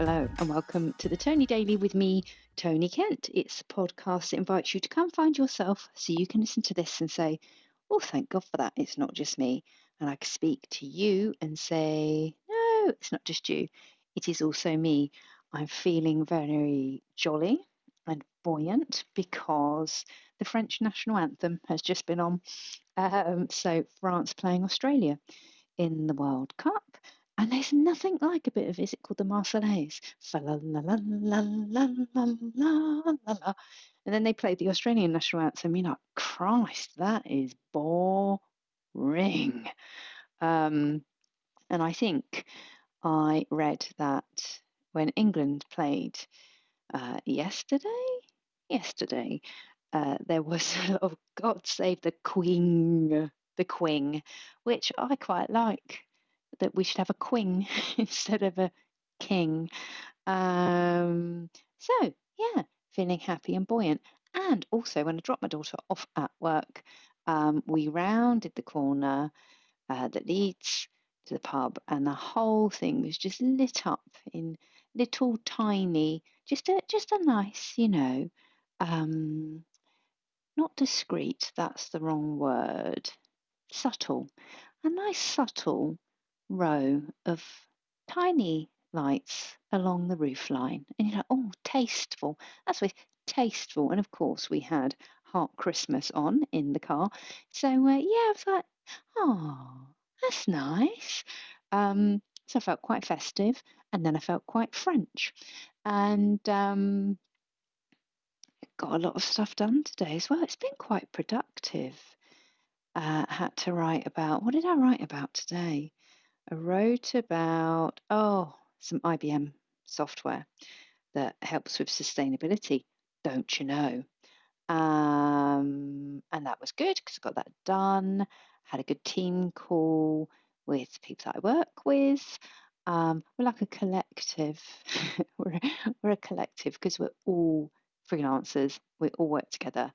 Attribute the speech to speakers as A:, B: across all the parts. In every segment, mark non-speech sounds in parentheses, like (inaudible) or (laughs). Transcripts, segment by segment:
A: Hello, and welcome to the Tony Daily with me, Tony Kent. It's a podcast that invites you to come find yourself so you can listen to this and say, Oh, thank God for that. It's not just me. And I can speak to you and say, No, it's not just you. It is also me. I'm feeling very jolly and buoyant because the French national anthem has just been on. Um, so, France playing Australia in the World Cup. And there's nothing like a bit of is it called the Marseillaise? And then they played the Australian national anthem. You're like, Christ, that is boring. Um, and I think I read that when England played uh, yesterday, yesterday, uh, there was a lot of God Save the Queen, the Queen, which I quite like that we should have a queen (laughs) instead of a king. Um, so, yeah, feeling happy and buoyant. And also, when I dropped my daughter off at work, um, we rounded the corner uh, that leads to the pub, and the whole thing was just lit up in little tiny, just a just a nice, you know, um, not discreet. That's the wrong word. Subtle, a nice subtle row of tiny lights along the roofline. And you're like, oh, tasteful. That's what tasteful. And of course, we had Heart Christmas on in the car. So, uh, yeah, I was like, oh, that's nice. Um, so I felt quite festive. And then I felt quite French. And um, got a lot of stuff done today as well. It's been quite productive. Uh, had to write about, what did I write about today? I wrote about, oh, some IBM software that helps with sustainability, don't you know? Um, and that was good because I got that done. Had a good team call with people that I work with. Um, we're like a collective. (laughs) we're, we're a collective because we're all freelancers. We all work together.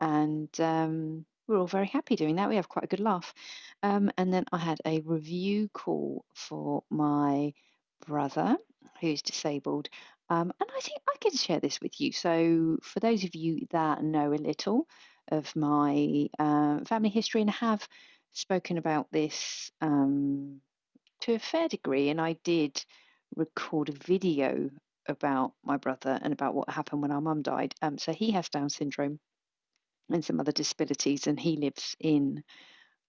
A: And um, we're all very happy doing that. We have quite a good laugh. Um, and then I had a review call for my brother who's disabled. Um, and I think I can share this with you. So, for those of you that know a little of my uh, family history and have spoken about this um, to a fair degree, and I did record a video about my brother and about what happened when our mum died. Um, so, he has Down syndrome and some other disabilities, and he lives in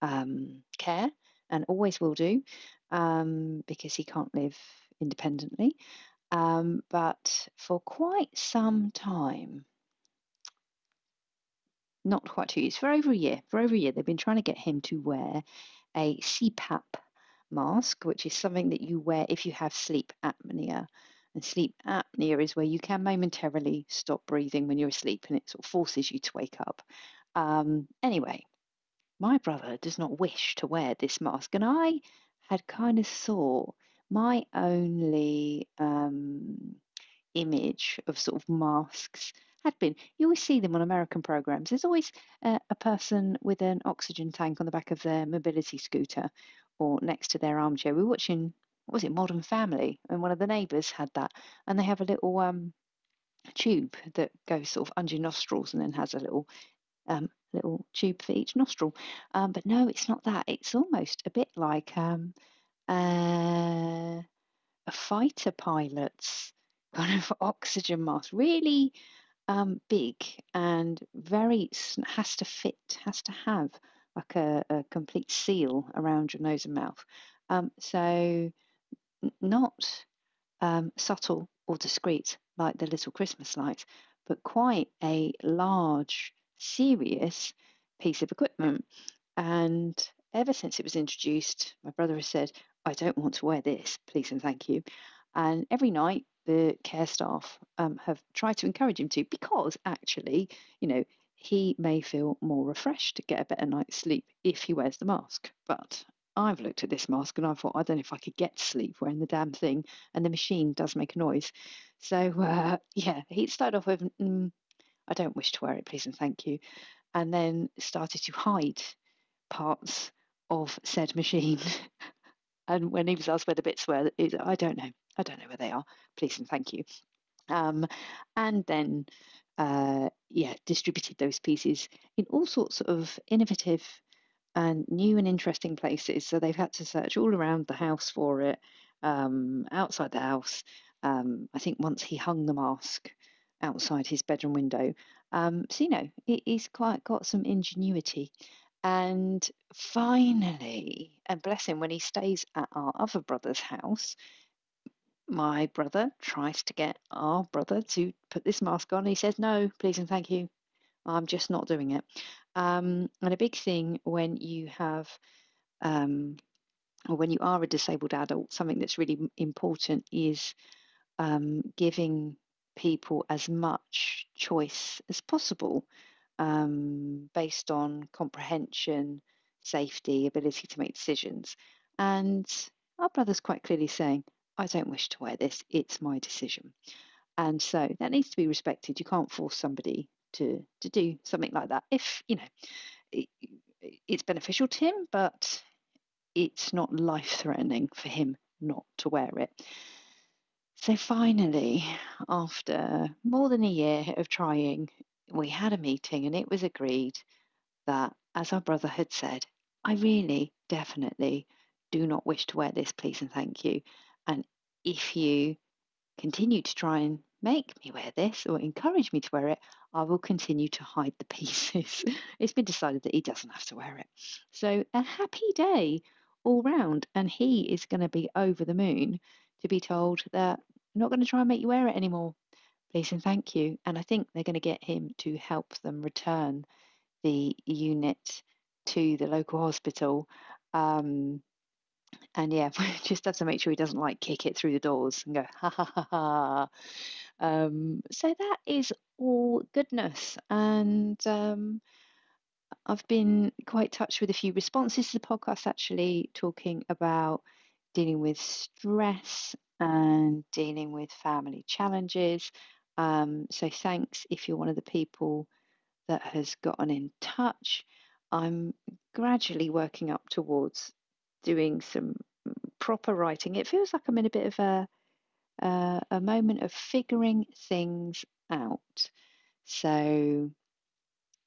A: um, care and always will do um, because he can't live independently. Um, but for quite some time, not quite two years, for over a year, for over a year, they've been trying to get him to wear a CPAP mask, which is something that you wear if you have sleep apnea. And sleep apnea is where you can momentarily stop breathing when you're asleep and it sort of forces you to wake up. Um, anyway, my brother does not wish to wear this mask, and I had kind of saw my only um, image of sort of masks had been you always see them on American programs. There's always uh, a person with an oxygen tank on the back of their mobility scooter or next to their armchair. We were watching what was it Modern Family, and one of the neighbours had that, and they have a little um, tube that goes sort of under your nostrils and then has a little um, little tube for each nostril. Um, but no, it's not that. It's almost a bit like um, uh, a fighter pilot's kind of (laughs) oxygen mask, really um, big and very has to fit, has to have like a, a complete seal around your nose and mouth. Um, so not um, subtle or discreet like the little Christmas lights, but quite a large, serious piece of equipment. And ever since it was introduced, my brother has said, I don't want to wear this, please and thank you. And every night, the care staff um, have tried to encourage him to because actually, you know, he may feel more refreshed to get a better night's sleep if he wears the mask. But I've looked at this mask and I thought, I don't know if I could get sleep wearing the damn thing. And the machine does make a noise. So, uh, (laughs) yeah, he started off with, mm, I don't wish to wear it, please and thank you. And then started to hide parts of said machine. (laughs) and when he was asked where the bits were, I don't know. I don't know where they are. Please and thank you. Um, and then, uh, yeah, distributed those pieces in all sorts of innovative and new and interesting places. So they've had to search all around the house for it, um, outside the house. Um, I think once he hung the mask outside his bedroom window. Um, so, you know, he's quite got some ingenuity. And finally, and bless him, when he stays at our other brother's house, my brother tries to get our brother to put this mask on. He says, No, please and thank you. I'm just not doing it. Um, and a big thing when you have, um, or when you are a disabled adult, something that's really important is um, giving people as much choice as possible um, based on comprehension, safety, ability to make decisions. And our brother's quite clearly saying, I don't wish to wear this, it's my decision. And so that needs to be respected. You can't force somebody to, to do something like that if, you know, it, it's beneficial to him, but it's not life threatening for him not to wear it. So finally, after more than a year of trying, we had a meeting and it was agreed that, as our brother had said, I really, definitely do not wish to wear this, please and thank you. And if you continue to try and make me wear this or encourage me to wear it, I will continue to hide the (laughs) pieces. it's been decided that he doesn't have to wear it. So, a happy day all round. And he is going to be over the moon to be told that I'm not going to try and make you wear it anymore. Please and thank you. And I think they're going to get him to help them return the unit to the local hospital. Um, and yeah, (laughs) just have to make sure he doesn't like kick it through the doors and go ha ha ha ha. Um, so that is all goodness, and um, I've been quite touched with a few responses to the podcast actually talking about dealing with stress and dealing with family challenges. Um, so, thanks if you're one of the people that has gotten in touch. I'm gradually working up towards doing some proper writing. It feels like I'm in a bit of a uh, a moment of figuring things out. So,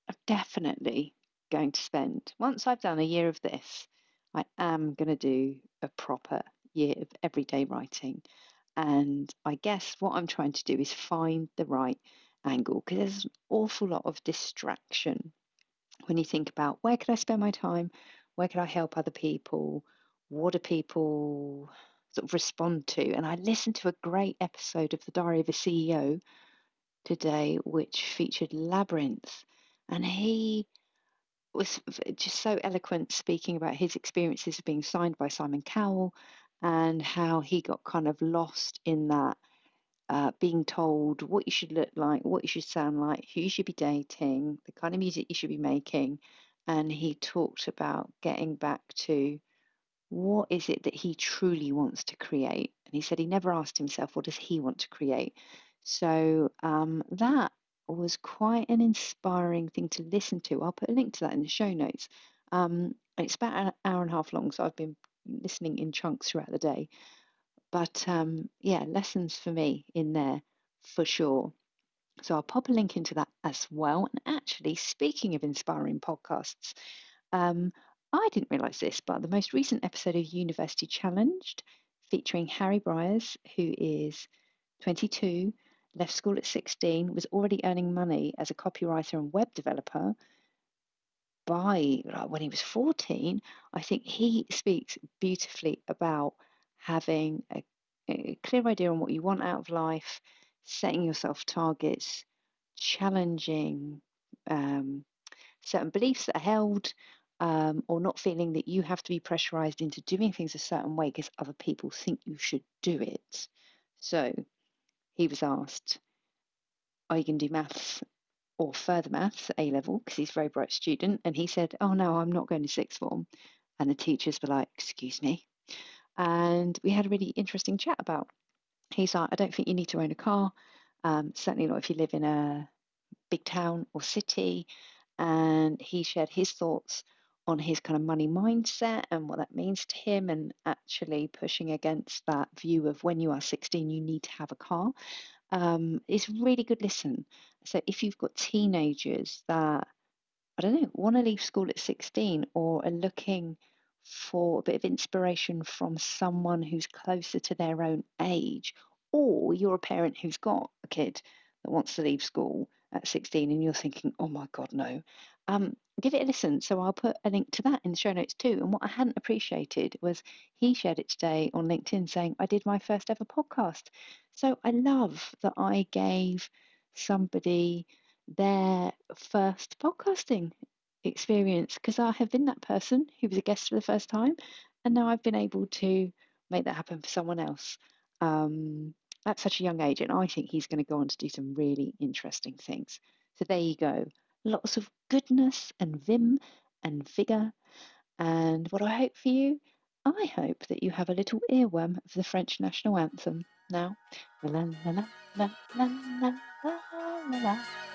A: I'm definitely going to spend once I've done a year of this. I am going to do a proper year of everyday writing. And I guess what I'm trying to do is find the right angle because there's an awful lot of distraction when you think about where could I spend my time? Where could I help other people? What do people sort of respond to? And I listened to a great episode of The Diary of a CEO today, which featured Labrinth. And he was just so eloquent speaking about his experiences of being signed by Simon Cowell and how he got kind of lost in that uh, being told what you should look like, what you should sound like, who you should be dating, the kind of music you should be making. And he talked about getting back to what is it that he truly wants to create. And he said he never asked himself, what does he want to create? So um, that was quite an inspiring thing to listen to. I'll put a link to that in the show notes. Um, it's about an hour and a half long, so I've been listening in chunks throughout the day. But um, yeah, lessons for me in there for sure. So I'll pop a link into that as well. And actually, speaking of inspiring podcasts, um, I didn't realize this, but the most recent episode of University Challenged, featuring Harry Bryars, who is 22, left school at 16, was already earning money as a copywriter and web developer by like, when he was 14, I think he speaks beautifully about having a, a clear idea on what you want out of life, setting yourself targets, challenging um, certain beliefs that are held, um, or not feeling that you have to be pressurized into doing things a certain way because other people think you should do it. So he was asked, Are you going to do maths or further maths at A level because he's a very bright student? And he said, Oh, no, I'm not going to sixth form. And the teachers were like, Excuse me. And we had a really interesting chat about. He's like, I don't think you need to own a car. Um, certainly not if you live in a big town or city. And he shared his thoughts on his kind of money mindset and what that means to him, and actually pushing against that view of when you are 16, you need to have a car. Um, it's really good listen. So if you've got teenagers that I don't know, want to leave school at 16 or are looking for a bit of inspiration from someone who's closer to their own age, or you're a parent who's got a kid that wants to leave school at 16 and you're thinking, oh my God, no, um, give it a listen. So I'll put a link to that in the show notes too. And what I hadn't appreciated was he shared it today on LinkedIn saying, I did my first ever podcast. So I love that I gave somebody their first podcasting experience because I have been that person who was a guest for the first time, and now I've been able to make that happen for someone else um, at such a young age. And I think he's going to go on to do some really interesting things. So there you go. Lots of goodness and vim and vigour. And what I hope for you, I hope that you have a little earworm of the French national anthem now. La la la la la la la la la.